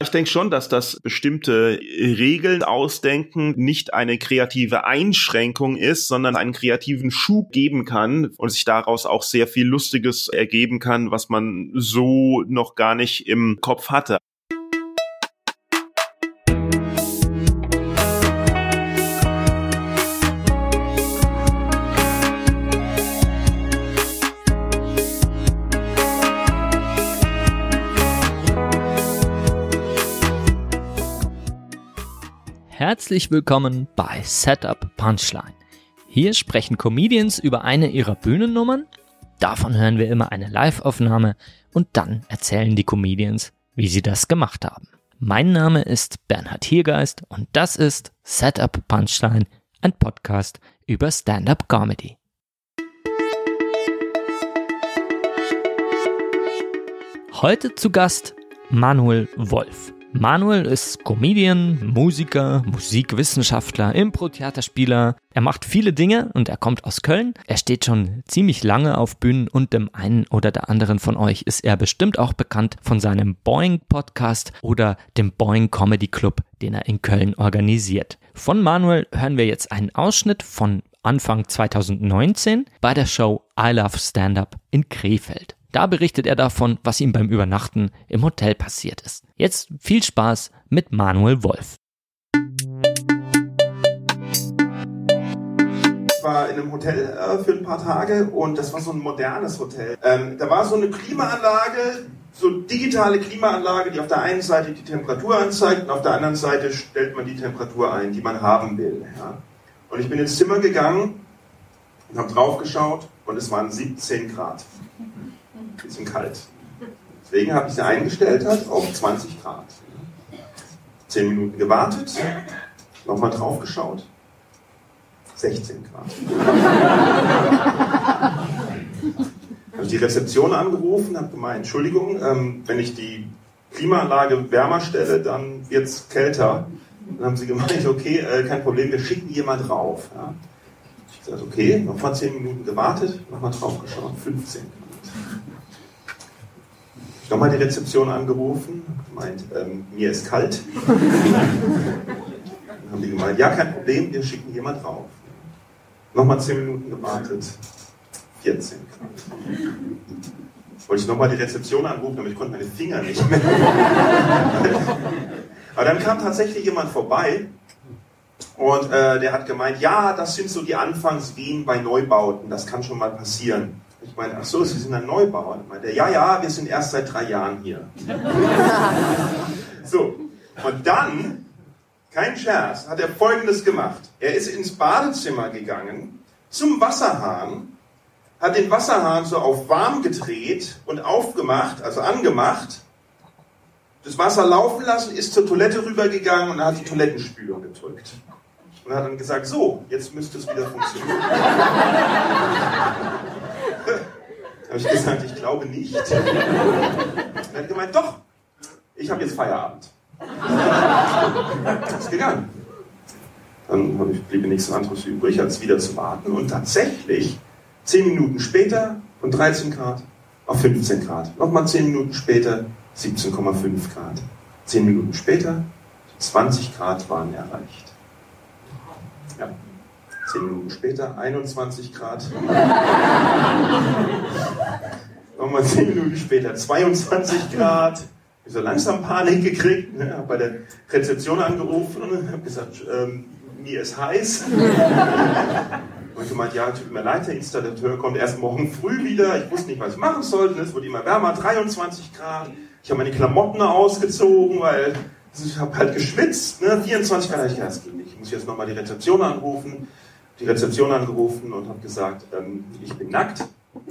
Ich denke schon, dass das bestimmte Regeln ausdenken nicht eine kreative Einschränkung ist, sondern einen kreativen Schub geben kann und sich daraus auch sehr viel Lustiges ergeben kann, was man so noch gar nicht im Kopf hatte. Herzlich willkommen bei Setup Punchline. Hier sprechen Comedians über eine ihrer Bühnennummern, davon hören wir immer eine Live-Aufnahme und dann erzählen die Comedians, wie sie das gemacht haben. Mein Name ist Bernhard Hiergeist und das ist Setup Punchline, ein Podcast über Stand-up Comedy. Heute zu Gast Manuel Wolf. Manuel ist Comedian, Musiker, Musikwissenschaftler, Impro-Theaterspieler. Er macht viele Dinge und er kommt aus Köln. Er steht schon ziemlich lange auf Bühnen und dem einen oder der anderen von euch ist er bestimmt auch bekannt von seinem Boeing Podcast oder dem Boeing Comedy Club, den er in Köln organisiert. Von Manuel hören wir jetzt einen Ausschnitt von Anfang 2019 bei der Show I Love Stand Up in Krefeld. Da berichtet er davon, was ihm beim Übernachten im Hotel passiert ist. Jetzt viel Spaß mit Manuel Wolf. Ich war in einem Hotel äh, für ein paar Tage und das war so ein modernes Hotel. Ähm, da war so eine Klimaanlage, so digitale Klimaanlage, die auf der einen Seite die Temperatur anzeigt und auf der anderen Seite stellt man die Temperatur ein, die man haben will. Ja. Und ich bin ins Zimmer gegangen und habe drauf geschaut und es waren 17 Grad bisschen kalt. Deswegen habe ich sie eingestellt halt auf 20 Grad. Zehn Minuten gewartet, nochmal drauf geschaut. 16 Grad. habe die Rezeption angerufen, habe gemeint, Entschuldigung, ähm, wenn ich die Klimaanlage wärmer stelle, dann wird es kälter. Dann haben sie gemeint, okay, äh, kein Problem, wir schicken jemand rauf. Ja. Ich gesagt, okay, nochmal 10 Minuten gewartet, nochmal drauf geschaut, 15 Grad nochmal die Rezeption angerufen, meint, ähm, mir ist kalt. Dann haben die gemeint, ja, kein Problem, wir schicken jemand drauf. Nochmal 10 Minuten gewartet, 14 Grad. Wollte ich nochmal die Rezeption anrufen, aber ich konnte meine Finger nicht mehr. aber dann kam tatsächlich jemand vorbei und äh, der hat gemeint, ja, das sind so die Anfangswehen bei Neubauten, das kann schon mal passieren. Ich meine, ach so, Sie sind ein Neubauer. Ich meinte, ja, ja, wir sind erst seit drei Jahren hier. so, und dann, kein Scherz, hat er Folgendes gemacht. Er ist ins Badezimmer gegangen, zum Wasserhahn, hat den Wasserhahn so auf warm gedreht und aufgemacht, also angemacht, das Wasser laufen lassen, ist zur Toilette rübergegangen und hat die Toilettenspülung gedrückt. Und hat dann gesagt, so, jetzt müsste es wieder funktionieren. habe ich gesagt, ich glaube nicht. Er hat gemeint, doch, ich habe jetzt Feierabend. ist gegangen. Dann blieb mir nichts anderes übrig, als wieder zu warten. Und tatsächlich, zehn Minuten später, von 13 Grad auf 15 Grad. Nochmal zehn Minuten später, 17,5 Grad. Zehn Minuten später, 20 Grad waren erreicht. Ja. Zehn Minuten später 21 Grad. Nochmal zehn Minuten später 22 Grad. Ich so langsam Panik gekriegt, ne, habe bei der Rezeption angerufen und habe gesagt, ähm, mir ist heiß. Und gemeint, ja, tut mir leid, der Installateur kommt erst morgen früh wieder. Ich wusste nicht, was ich machen sollte. Es wurde immer wärmer, 23 Grad. Ich habe meine Klamotten ausgezogen, weil ich habe halt geschwitzt. Ne? 24 Grad, ich gedacht, das geht nicht. Ich muss jetzt nochmal die Rezeption anrufen die Rezeption angerufen und habe gesagt, ähm, ich bin nackt. und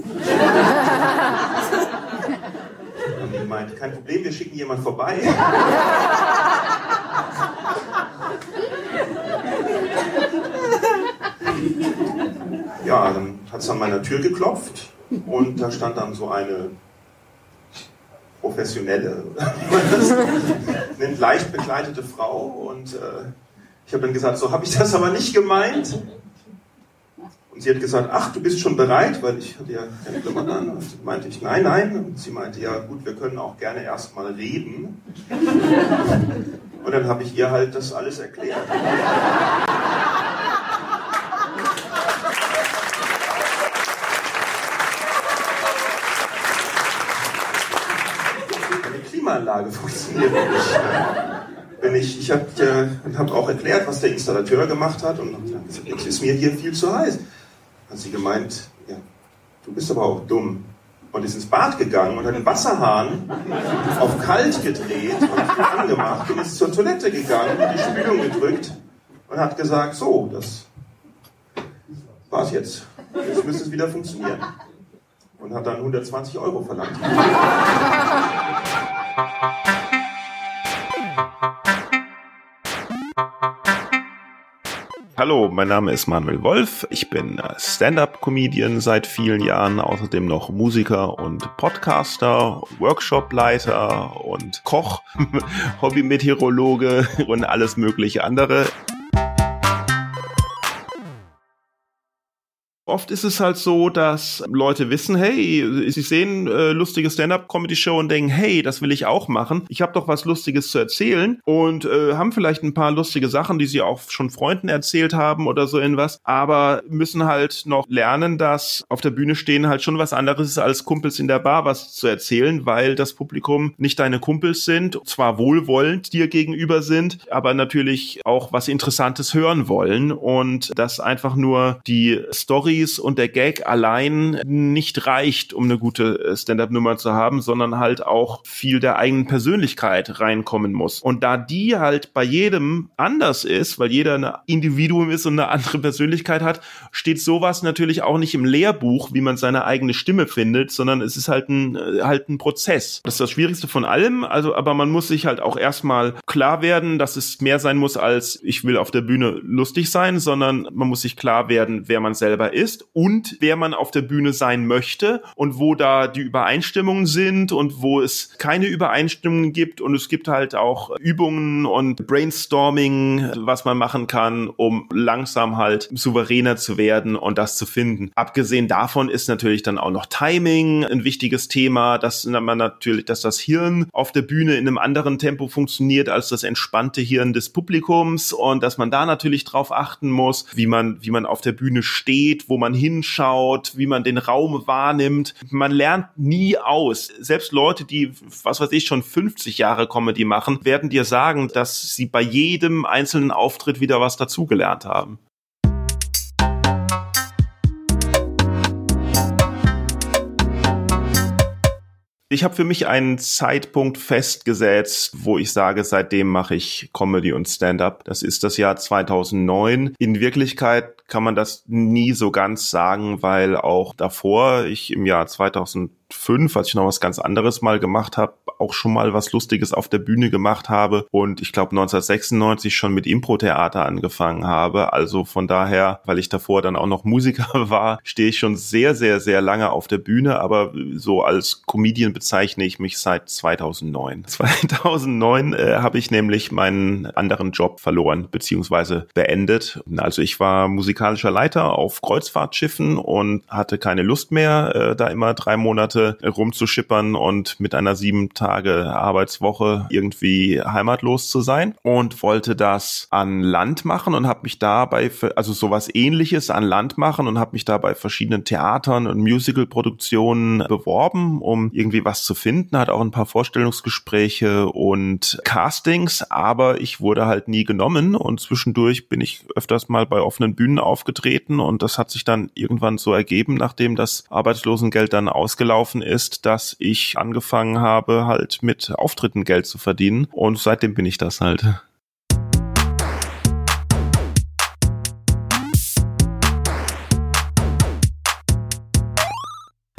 die meinte, kein Problem, wir schicken jemand vorbei. ja, dann hat es an meiner Tür geklopft und da stand dann so eine professionelle, nennt, leicht bekleidete Frau und äh, ich habe dann gesagt, so habe ich das aber nicht gemeint. Und sie hat gesagt, ach, du bist schon bereit, weil ich hatte ja keine Klamotten an. Und meinte ich, nein, nein. Und sie meinte, ja gut, wir können auch gerne erstmal reden. dann habe ich ihr halt das alles erklärt. Eine Klimaanlage funktioniert nicht. Wenn ich ich habe hab auch erklärt, was der Installateur gemacht hat und es ist mir hier viel zu heiß. Hat sie gemeint, ja, du bist aber auch dumm und ist ins Bad gegangen und hat den Wasserhahn auf kalt gedreht und angemacht und ist zur Toilette gegangen, hat die Spülung gedrückt und hat gesagt, so, das war's jetzt. Jetzt müsste es wieder funktionieren. Und hat dann 120 Euro verlangt. Hallo, mein Name ist Manuel Wolf. Ich bin äh, Stand-up-Comedian seit vielen Jahren, außerdem noch Musiker und Podcaster, Workshopleiter und Koch, Hobby-Meteorologe und alles mögliche andere. Oft ist es halt so, dass Leute wissen, hey, sie sehen äh, lustige Stand-up-Comedy-Show und denken, hey, das will ich auch machen. Ich habe doch was Lustiges zu erzählen und äh, haben vielleicht ein paar lustige Sachen, die sie auch schon Freunden erzählt haben oder so irgendwas, aber müssen halt noch lernen, dass auf der Bühne stehen halt schon was anderes ist, als Kumpels in der Bar was zu erzählen, weil das Publikum nicht deine Kumpels sind, zwar wohlwollend dir gegenüber sind, aber natürlich auch was Interessantes hören wollen und das einfach nur die Story Stories und der Gag allein nicht reicht, um eine gute äh, Stand-up-Nummer zu haben, sondern halt auch viel der eigenen Persönlichkeit reinkommen muss. Und da die halt bei jedem anders ist, weil jeder ein Individuum ist und eine andere Persönlichkeit hat, steht sowas natürlich auch nicht im Lehrbuch, wie man seine eigene Stimme findet, sondern es ist halt ein, äh, halt ein Prozess. Das ist das Schwierigste von allem, also, aber man muss sich halt auch erstmal klar werden, dass es mehr sein muss als ich will auf der Bühne lustig sein, sondern man muss sich klar werden, wer man selber ist ist und wer man auf der Bühne sein möchte und wo da die Übereinstimmungen sind und wo es keine Übereinstimmungen gibt und es gibt halt auch Übungen und Brainstorming, was man machen kann, um langsam halt souveräner zu werden und das zu finden. Abgesehen davon ist natürlich dann auch noch Timing ein wichtiges Thema, dass man natürlich, dass das Hirn auf der Bühne in einem anderen Tempo funktioniert als das entspannte Hirn des Publikums und dass man da natürlich drauf achten muss, wie man, wie man auf der Bühne steht, wo man hinschaut, wie man den Raum wahrnimmt. Man lernt nie aus. Selbst Leute, die, was weiß ich, schon 50 Jahre Comedy machen, werden dir sagen, dass sie bei jedem einzelnen Auftritt wieder was dazugelernt haben. Ich habe für mich einen Zeitpunkt festgesetzt, wo ich sage, seitdem mache ich Comedy und Stand-up. Das ist das Jahr 2009. In Wirklichkeit kann man das nie so ganz sagen, weil auch davor ich im Jahr 2000 fünf, als ich noch was ganz anderes mal gemacht habe, auch schon mal was Lustiges auf der Bühne gemacht habe und ich glaube 1996 schon mit Impro-Theater angefangen habe. Also von daher, weil ich davor dann auch noch Musiker war, stehe ich schon sehr, sehr, sehr lange auf der Bühne, aber so als Comedian bezeichne ich mich seit 2009. 2009 äh, habe ich nämlich meinen anderen Job verloren beziehungsweise beendet. Also ich war musikalischer Leiter auf Kreuzfahrtschiffen und hatte keine Lust mehr, äh, da immer drei Monate rumzuschippern und mit einer sieben Tage Arbeitswoche irgendwie heimatlos zu sein und wollte das an Land machen und habe mich dabei, also sowas ähnliches an Land machen und habe mich da bei verschiedenen Theatern und Musicalproduktionen beworben, um irgendwie was zu finden, hat auch ein paar Vorstellungsgespräche und Castings, aber ich wurde halt nie genommen und zwischendurch bin ich öfters mal bei offenen Bühnen aufgetreten und das hat sich dann irgendwann so ergeben, nachdem das Arbeitslosengeld dann ausgelaufen gelaufen ist, dass ich angefangen habe, halt mit Auftritten Geld zu verdienen. Und seitdem bin ich das halt.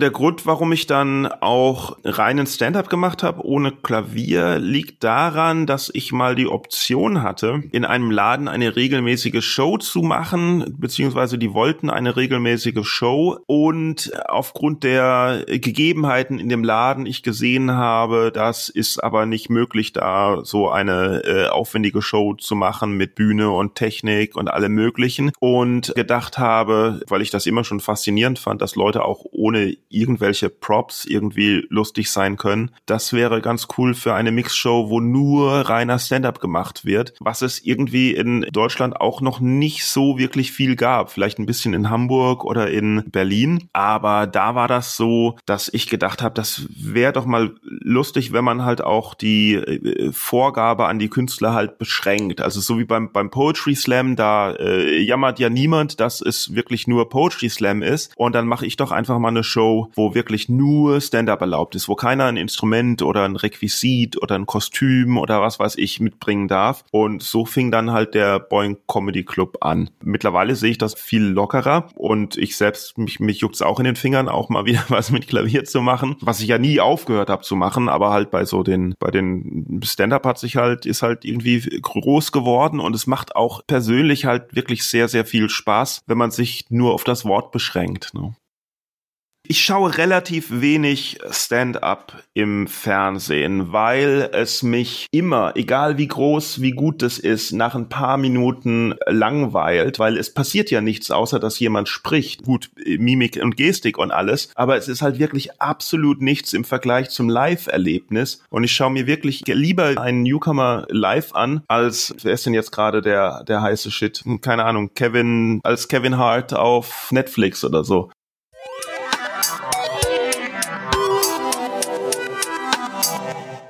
Der Grund, warum ich dann auch reinen Stand-up gemacht habe ohne Klavier, liegt daran, dass ich mal die Option hatte, in einem Laden eine regelmäßige Show zu machen, beziehungsweise die wollten eine regelmäßige Show. Und aufgrund der Gegebenheiten in dem Laden ich gesehen habe, das ist aber nicht möglich, da so eine äh, aufwendige Show zu machen mit Bühne und Technik und allem möglichen. Und gedacht habe, weil ich das immer schon faszinierend fand, dass Leute auch ohne irgendwelche Props irgendwie lustig sein können. Das wäre ganz cool für eine Mixshow, wo nur reiner Stand-up gemacht wird, was es irgendwie in Deutschland auch noch nicht so wirklich viel gab. Vielleicht ein bisschen in Hamburg oder in Berlin, aber da war das so, dass ich gedacht habe, das wäre doch mal lustig, wenn man halt auch die äh, Vorgabe an die Künstler halt beschränkt. Also so wie beim beim Poetry Slam, da äh, jammert ja niemand, dass es wirklich nur Poetry Slam ist und dann mache ich doch einfach mal eine Show, wo wirklich nur Stand-up erlaubt ist, wo keiner ein Instrument oder ein Requisit oder ein Kostüm oder was weiß ich mitbringen darf. Und so fing dann halt der Boeing Comedy Club an. Mittlerweile sehe ich das viel lockerer und ich selbst, mich, mich juckt's auch in den Fingern, auch mal wieder was mit Klavier zu machen, was ich ja nie aufgehört habe zu machen, aber halt bei so den, bei den Stand-up hat sich halt, ist halt irgendwie groß geworden und es macht auch persönlich halt wirklich sehr, sehr viel Spaß, wenn man sich nur auf das Wort beschränkt. Ne? Ich schaue relativ wenig Stand-up im Fernsehen, weil es mich immer, egal wie groß, wie gut das ist, nach ein paar Minuten langweilt, weil es passiert ja nichts, außer dass jemand spricht. Gut, Mimik und Gestik und alles, aber es ist halt wirklich absolut nichts im Vergleich zum Live-Erlebnis. Und ich schaue mir wirklich lieber einen Newcomer live an, als, wer ist denn jetzt gerade der, der heiße Shit? Keine Ahnung, Kevin, als Kevin Hart auf Netflix oder so.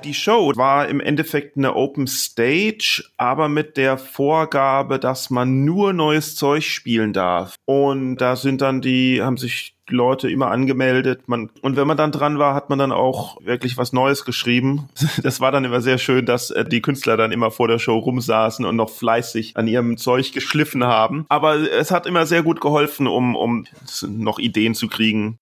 Die Show war im Endeffekt eine Open Stage, aber mit der Vorgabe, dass man nur neues Zeug spielen darf. Und da sind dann die, haben sich Leute immer angemeldet. Man, und wenn man dann dran war, hat man dann auch wirklich was Neues geschrieben. Das war dann immer sehr schön, dass äh, die Künstler dann immer vor der Show rumsaßen und noch fleißig an ihrem Zeug geschliffen haben. Aber es hat immer sehr gut geholfen, um, um noch Ideen zu kriegen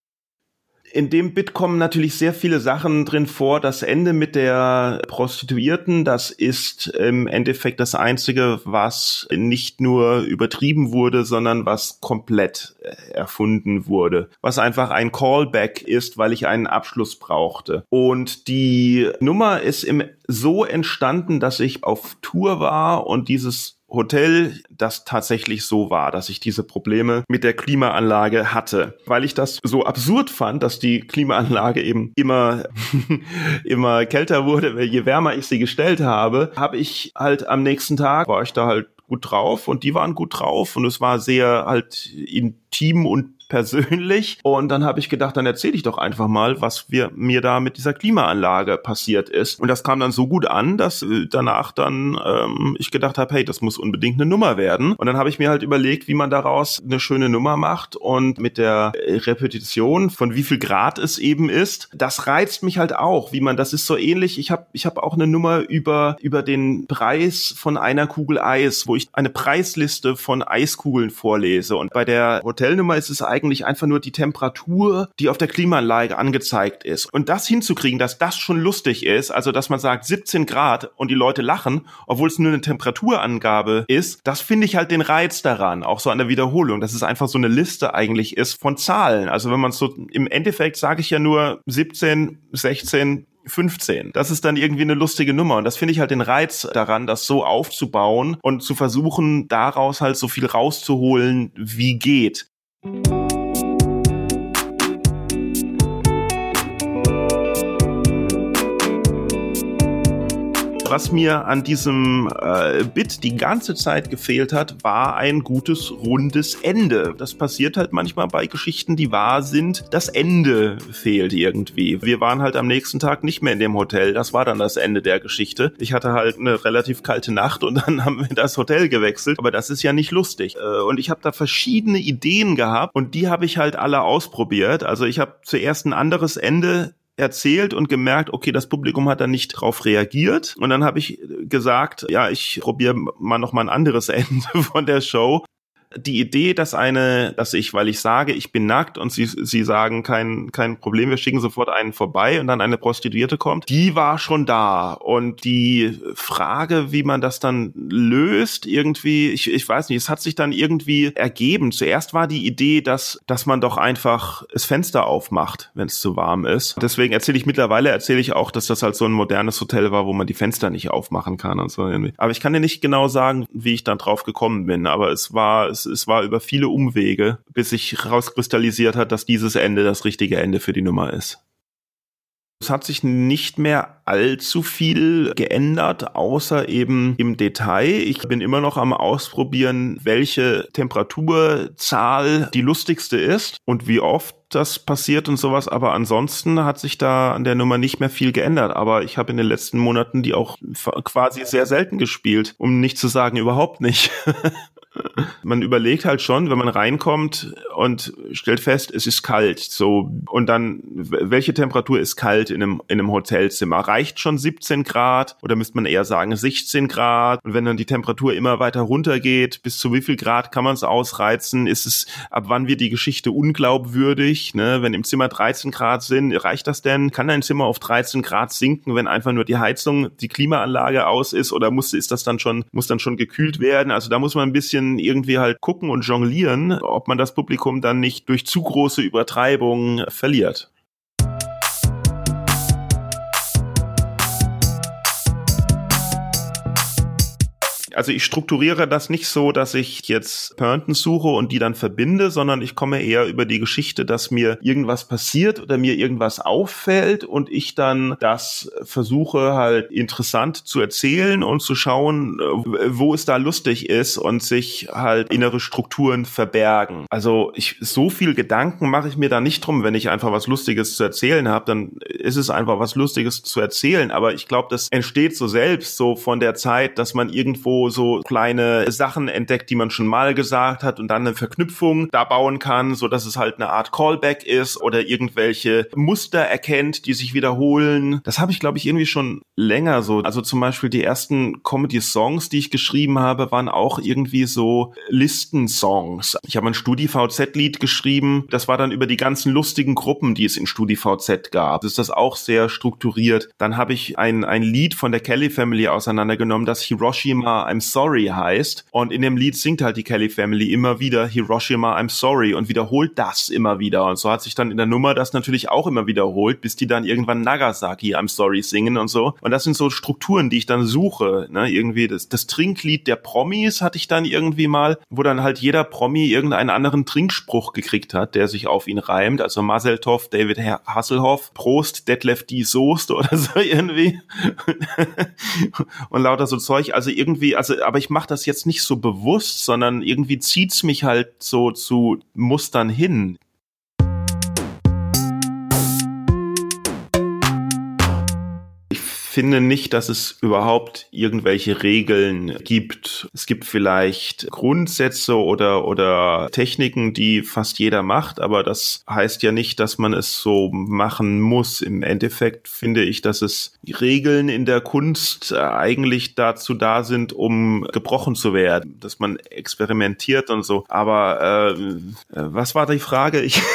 in dem Bit kommen natürlich sehr viele Sachen drin vor. Das Ende mit der Prostituierten, das ist im Endeffekt das Einzige, was nicht nur übertrieben wurde, sondern was komplett äh, erfunden wurde. Was einfach ein Callback ist, weil ich einen Abschluss brauchte. Und die Nummer ist im, so entstanden, dass ich auf Tour war und dieses Hotel, das tatsächlich so war, dass ich diese Probleme mit der Klimaanlage hatte. Weil ich das so absurd fand, dass die Klimaanlage eben immer, immer kälter wurde, je wärmer ich sie gestellt habe, habe ich halt am nächsten Tag, war ich da halt gut drauf und die waren gut drauf und es war sehr halt intim und persönlich. Und dann habe ich gedacht, dann erzähle ich doch einfach mal, was wir, mir da mit dieser Klimaanlage passiert ist. Und das kam dann so gut an, dass äh, danach dann ähm, ich gedacht habe, hey, das muss unbedingt eine Nummer werden. Und dann habe ich mir halt überlegt, wie man daraus eine schöne Nummer macht und mit der äh, Repetition von wie viel Grad es eben ist, das reizt mich halt auch, wie man das ist so ähnlich. Ich habe ich habe auch eine Nummer über über den Preis von einer Kugel Eis, wo ich eine Preisliste von Eiskugeln vorlese und bei der Hotelnummer ist es eigentlich einfach nur die Temperatur, die auf der Klimaanlage angezeigt ist. Und das hinzukriegen, dass das schon lustig ist, also dass man sagt 17 Grad und die Leute lachen, obwohl es nur eine Temperaturangabe ist, das finde ich halt den Reiz daran, auch so an der Wiederholung, dass es einfach so eine Liste eigentlich ist von Zahlen. Also wenn man so im Endeffekt sage ich ja nur 17, 16, 15. Das ist dann irgendwie eine lustige Nummer. Und das finde ich halt den Reiz daran, das so aufzubauen und zu versuchen, daraus halt so viel rauszuholen, wie geht. Was mir an diesem äh, Bit die ganze Zeit gefehlt hat, war ein gutes, rundes Ende. Das passiert halt manchmal bei Geschichten, die wahr sind. Das Ende fehlt irgendwie. Wir waren halt am nächsten Tag nicht mehr in dem Hotel. Das war dann das Ende der Geschichte. Ich hatte halt eine relativ kalte Nacht und dann haben wir das Hotel gewechselt. Aber das ist ja nicht lustig. Äh, und ich habe da verschiedene Ideen gehabt und die habe ich halt alle ausprobiert. Also ich habe zuerst ein anderes Ende erzählt und gemerkt, okay, das Publikum hat da nicht drauf reagiert. Und dann habe ich gesagt, ja, ich probiere mal noch mal ein anderes Ende von der Show die Idee, dass eine, dass ich, weil ich sage, ich bin nackt und sie, sie sagen, kein, kein Problem, wir schicken sofort einen vorbei und dann eine Prostituierte kommt, die war schon da. Und die Frage, wie man das dann löst, irgendwie, ich, ich weiß nicht, es hat sich dann irgendwie ergeben. Zuerst war die Idee, dass, dass man doch einfach das Fenster aufmacht, wenn es zu warm ist. Deswegen erzähle ich mittlerweile, erzähle ich auch, dass das halt so ein modernes Hotel war, wo man die Fenster nicht aufmachen kann und so irgendwie. Aber ich kann dir nicht genau sagen, wie ich dann drauf gekommen bin, aber es war, es es war über viele Umwege, bis sich herauskristallisiert hat, dass dieses Ende das richtige Ende für die Nummer ist. Es hat sich nicht mehr allzu viel geändert, außer eben im Detail. Ich bin immer noch am Ausprobieren, welche Temperaturzahl die lustigste ist und wie oft das passiert und sowas. Aber ansonsten hat sich da an der Nummer nicht mehr viel geändert. Aber ich habe in den letzten Monaten die auch quasi sehr selten gespielt, um nicht zu sagen überhaupt nicht. man überlegt halt schon, wenn man reinkommt und stellt fest, es ist kalt, so und dann welche Temperatur ist kalt in einem in einem Hotelzimmer? Reicht schon 17 Grad oder müsste man eher sagen 16 Grad? Und wenn dann die Temperatur immer weiter runtergeht, bis zu wie viel Grad kann man es ausreizen? Ist es ab wann wird die Geschichte unglaubwürdig? Ne? Wenn im Zimmer 13 Grad sind, reicht das denn? Kann ein Zimmer auf 13 Grad sinken, wenn einfach nur die Heizung, die Klimaanlage aus ist oder muss ist das dann schon muss dann schon gekühlt werden? Also da muss man ein bisschen irgendwie halt gucken und jonglieren, ob man das Publikum dann nicht durch zu große Übertreibung verliert. Also ich strukturiere das nicht so, dass ich jetzt Pörnten suche und die dann verbinde, sondern ich komme eher über die Geschichte, dass mir irgendwas passiert oder mir irgendwas auffällt und ich dann das versuche halt interessant zu erzählen und zu schauen, wo es da lustig ist und sich halt innere Strukturen verbergen. Also ich so viel Gedanken mache ich mir da nicht drum, wenn ich einfach was Lustiges zu erzählen habe, dann ist es einfach was Lustiges zu erzählen. Aber ich glaube, das entsteht so selbst so von der Zeit, dass man irgendwo so kleine Sachen entdeckt, die man schon mal gesagt hat und dann eine Verknüpfung da bauen kann, so dass es halt eine Art Callback ist oder irgendwelche Muster erkennt, die sich wiederholen. Das habe ich, glaube ich, irgendwie schon länger so. Also zum Beispiel die ersten Comedy-Songs, die ich geschrieben habe, waren auch irgendwie so Listensongs. Ich habe ein StudiVZ-Lied geschrieben. Das war dann über die ganzen lustigen Gruppen, die es in StudiVZ gab. Das ist das auch sehr strukturiert. Dann habe ich ein, ein Lied von der Kelly Family auseinandergenommen, das Hiroshima I'm Sorry heißt. Und in dem Lied singt halt die Kelly Family immer wieder Hiroshima I'm Sorry und wiederholt das immer wieder. Und so hat sich dann in der Nummer das natürlich auch immer wiederholt, bis die dann irgendwann Nagasaki I'm Sorry singen und so. Und das sind so Strukturen, die ich dann suche. Ne? Irgendwie das, das Trinklied der Promis hatte ich dann irgendwie mal, wo dann halt jeder Promi irgendeinen anderen Trinkspruch gekriegt hat, der sich auf ihn reimt. Also Marcel Toff, David Hasselhoff, Prost, Detlef die Soest oder so irgendwie. und lauter so Zeug. Also irgendwie, also also, aber ich mache das jetzt nicht so bewusst, sondern irgendwie zieht's mich halt so zu Mustern hin. Finde nicht, dass es überhaupt irgendwelche Regeln gibt. Es gibt vielleicht Grundsätze oder, oder Techniken, die fast jeder macht, aber das heißt ja nicht, dass man es so machen muss. Im Endeffekt finde ich, dass es Regeln in der Kunst eigentlich dazu da sind, um gebrochen zu werden, dass man experimentiert und so. Aber äh, was war die Frage? Ich,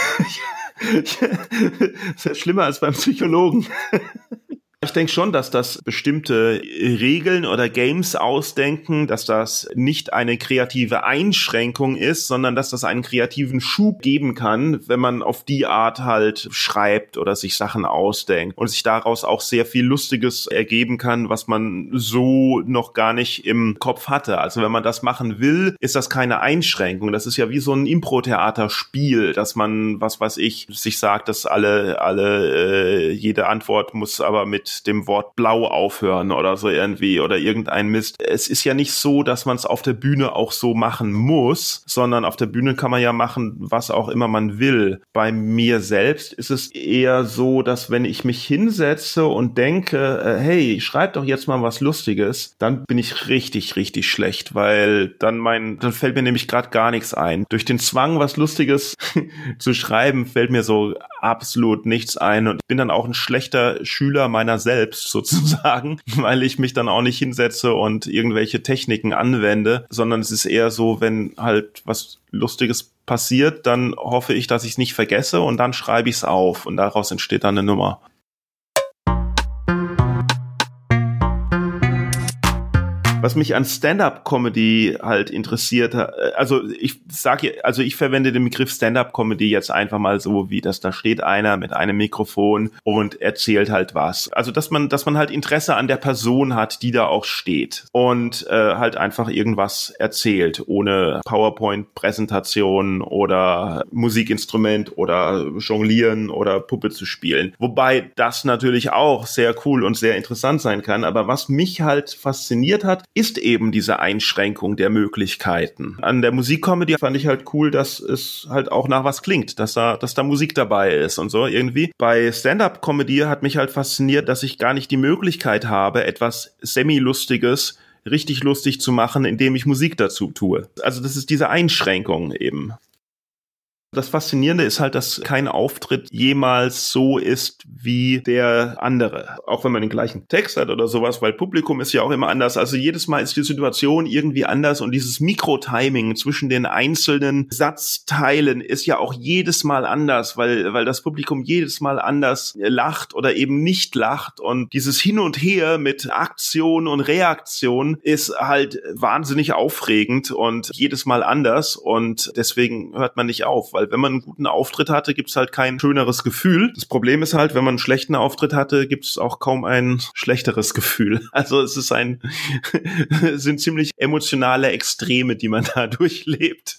das ist schlimmer als beim Psychologen. Ich denke schon, dass das bestimmte Regeln oder Games ausdenken, dass das nicht eine kreative Einschränkung ist, sondern dass das einen kreativen Schub geben kann, wenn man auf die Art halt schreibt oder sich Sachen ausdenkt und sich daraus auch sehr viel Lustiges ergeben kann, was man so noch gar nicht im Kopf hatte. Also wenn man das machen will, ist das keine Einschränkung. Das ist ja wie so ein Impro-Theater-Spiel, dass man, was weiß ich, sich sagt, dass alle, alle, äh, jede Antwort muss aber mit dem Wort blau aufhören oder so irgendwie oder irgendein Mist. Es ist ja nicht so, dass man es auf der Bühne auch so machen muss, sondern auf der Bühne kann man ja machen, was auch immer man will. Bei mir selbst ist es eher so, dass wenn ich mich hinsetze und denke, äh, hey, schreib doch jetzt mal was Lustiges, dann bin ich richtig, richtig schlecht, weil dann mein, dann fällt mir nämlich gerade gar nichts ein. Durch den Zwang, was Lustiges zu schreiben, fällt mir so absolut nichts ein und bin dann auch ein schlechter Schüler meiner selbst sozusagen, weil ich mich dann auch nicht hinsetze und irgendwelche Techniken anwende, sondern es ist eher so, wenn halt was Lustiges passiert, dann hoffe ich, dass ich es nicht vergesse und dann schreibe ich es auf und daraus entsteht dann eine Nummer. Was mich an Stand-up-Comedy halt interessiert, äh, also ich sage, also ich verwende den Begriff Stand-up-Comedy jetzt einfach mal so, wie das da steht einer mit einem Mikrofon und erzählt halt was. Also dass man, dass man halt Interesse an der Person hat, die da auch steht und äh, halt einfach irgendwas erzählt, ohne PowerPoint-Präsentation oder Musikinstrument oder Jonglieren oder Puppe zu spielen. Wobei das natürlich auch sehr cool und sehr interessant sein kann. Aber was mich halt fasziniert hat, ist eben diese Einschränkung der Möglichkeiten. An der Musikcomedy fand ich halt cool, dass es halt auch nach was klingt, dass da, dass da Musik dabei ist und so irgendwie. Bei Stand-up-Comedy hat mich halt fasziniert, dass ich gar nicht die Möglichkeit habe, etwas semi-lustiges richtig lustig zu machen, indem ich Musik dazu tue. Also das ist diese Einschränkung eben. Das Faszinierende ist halt, dass kein Auftritt jemals so ist wie der andere. Auch wenn man den gleichen Text hat oder sowas, weil Publikum ist ja auch immer anders. Also jedes Mal ist die Situation irgendwie anders und dieses Mikro-Timing zwischen den einzelnen Satzteilen ist ja auch jedes Mal anders, weil, weil das Publikum jedes Mal anders lacht oder eben nicht lacht und dieses Hin und Her mit Aktion und Reaktion ist halt wahnsinnig aufregend und jedes Mal anders und deswegen hört man nicht auf, weil wenn man einen guten Auftritt hatte, gibt's halt kein schöneres Gefühl. Das Problem ist halt, wenn man einen schlechten Auftritt hatte, gibt's auch kaum ein schlechteres Gefühl. Also es ist ein, es sind ziemlich emotionale Extreme, die man da durchlebt.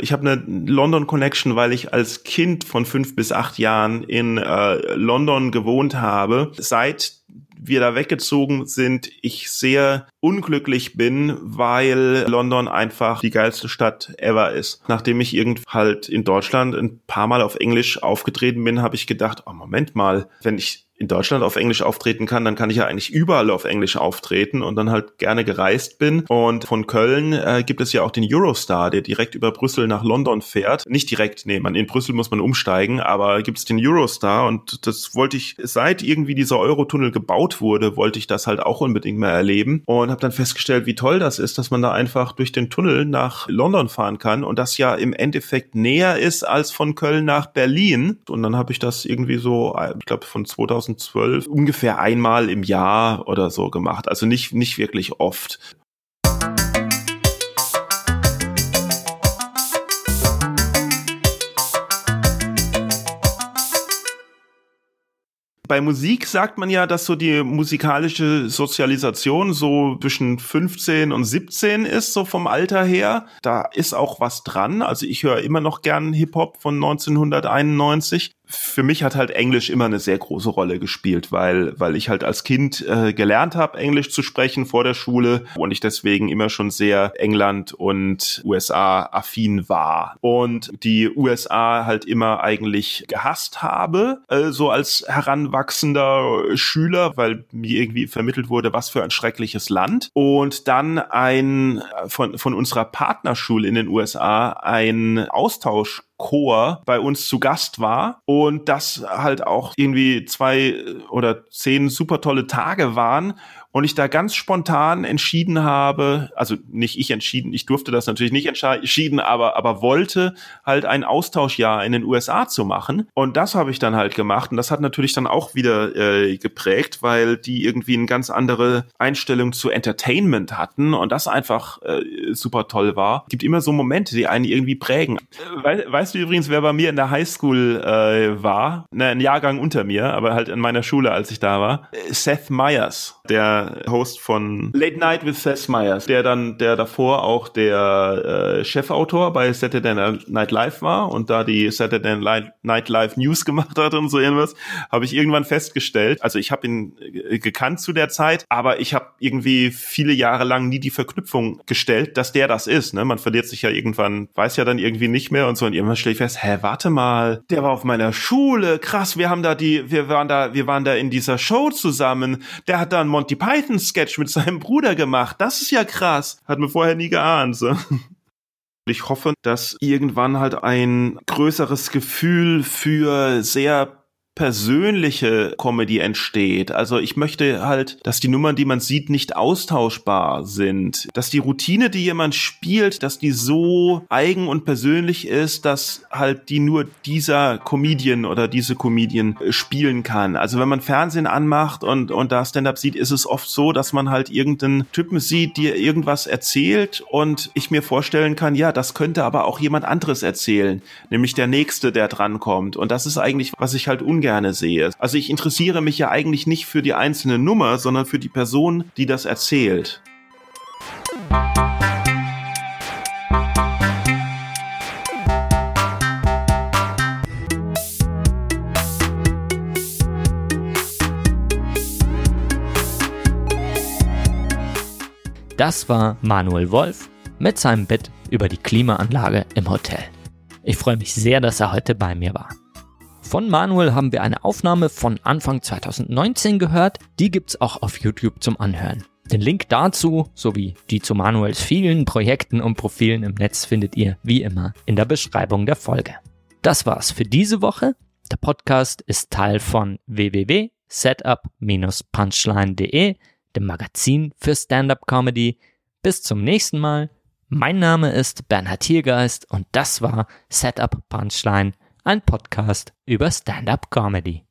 Ich habe eine London Connection, weil ich als Kind von fünf bis acht Jahren in äh, London gewohnt habe. Seit wir da weggezogen sind, ich sehr unglücklich bin, weil London einfach die geilste Stadt ever ist. Nachdem ich irgend halt in Deutschland ein paar Mal auf Englisch aufgetreten bin, habe ich gedacht, oh Moment mal, wenn ich in Deutschland auf Englisch auftreten kann, dann kann ich ja eigentlich überall auf Englisch auftreten und dann halt gerne gereist bin. Und von Köln äh, gibt es ja auch den Eurostar, der direkt über Brüssel nach London fährt. Nicht direkt, nee, man, in Brüssel muss man umsteigen, aber gibt es den Eurostar und das wollte ich, seit irgendwie dieser Eurotunnel gebaut wurde, wollte ich das halt auch unbedingt mal erleben und habe dann festgestellt, wie toll das ist, dass man da einfach durch den Tunnel nach London fahren kann und das ja im Endeffekt näher ist als von Köln nach Berlin. Und dann habe ich das irgendwie so, ich glaube von 2000 2012 ungefähr einmal im Jahr oder so gemacht. Also nicht, nicht wirklich oft. bei Musik sagt man ja, dass so die musikalische Sozialisation so zwischen 15 und 17 ist, so vom Alter her. Da ist auch was dran. Also ich höre immer noch gern Hip-Hop von 1991 für mich hat halt Englisch immer eine sehr große Rolle gespielt, weil, weil ich halt als Kind äh, gelernt habe, Englisch zu sprechen vor der Schule und ich deswegen immer schon sehr England und USA affin war. Und die USA halt immer eigentlich gehasst habe, äh, so als heranwachsender Schüler, weil mir irgendwie vermittelt wurde, was für ein schreckliches Land. Und dann ein von, von unserer Partnerschule in den USA ein Austausch Chor bei uns zu Gast war und das halt auch irgendwie zwei oder zehn super tolle Tage waren und ich da ganz spontan entschieden habe, also nicht ich entschieden, ich durfte das natürlich nicht entschieden, aber, aber wollte halt ein Austauschjahr in den USA zu machen. Und das habe ich dann halt gemacht. Und das hat natürlich dann auch wieder äh, geprägt, weil die irgendwie eine ganz andere Einstellung zu Entertainment hatten und das einfach äh, super toll war. Gibt immer so Momente, die einen irgendwie prägen. We weißt du übrigens, wer bei mir in der Highschool äh, war? Ne, ein Jahrgang unter mir, aber halt in meiner Schule, als ich da war. Seth Meyers, der Host von Late Night with Seth Meyers, der dann, der davor auch der äh, Chefautor bei Saturday Night Live war und da die Saturday Night Live News gemacht hat und so irgendwas, habe ich irgendwann festgestellt. Also ich habe ihn äh, gekannt zu der Zeit, aber ich habe irgendwie viele Jahre lang nie die Verknüpfung gestellt, dass der das ist. Ne? Man verliert sich ja irgendwann, weiß ja dann irgendwie nicht mehr und so und irgendwann stelle ich fest, hä, warte mal, der war auf meiner Schule, krass, wir haben da die, wir waren da, wir waren da in dieser Show zusammen, der hat da einen Monty Python Python-Sketch mit seinem Bruder gemacht. Das ist ja krass. Hat mir vorher nie geahnt. So. Ich hoffe, dass irgendwann halt ein größeres Gefühl für sehr persönliche Comedy entsteht. Also ich möchte halt, dass die Nummern, die man sieht, nicht austauschbar sind. Dass die Routine, die jemand spielt, dass die so eigen und persönlich ist, dass halt die nur dieser Comedian oder diese Comedian äh, spielen kann. Also wenn man Fernsehen anmacht und, und da Stand-up sieht, ist es oft so, dass man halt irgendeinen Typen sieht, der irgendwas erzählt und ich mir vorstellen kann, ja, das könnte aber auch jemand anderes erzählen, nämlich der Nächste, der drankommt. Und das ist eigentlich, was ich halt ungern gerne sehe. Also ich interessiere mich ja eigentlich nicht für die einzelne Nummer, sondern für die Person, die das erzählt. Das war Manuel Wolf mit seinem Bett über die Klimaanlage im Hotel. Ich freue mich sehr, dass er heute bei mir war. Von Manuel haben wir eine Aufnahme von Anfang 2019 gehört. Die gibt's auch auf YouTube zum Anhören. Den Link dazu sowie die zu Manuels vielen Projekten und Profilen im Netz findet ihr wie immer in der Beschreibung der Folge. Das war's für diese Woche. Der Podcast ist Teil von www.setup-punchline.de, dem Magazin für Stand-up Comedy. Bis zum nächsten Mal. Mein Name ist Bernhard Tiergeist und das war Setup Punchline ein Podcast über Stand-up Comedy.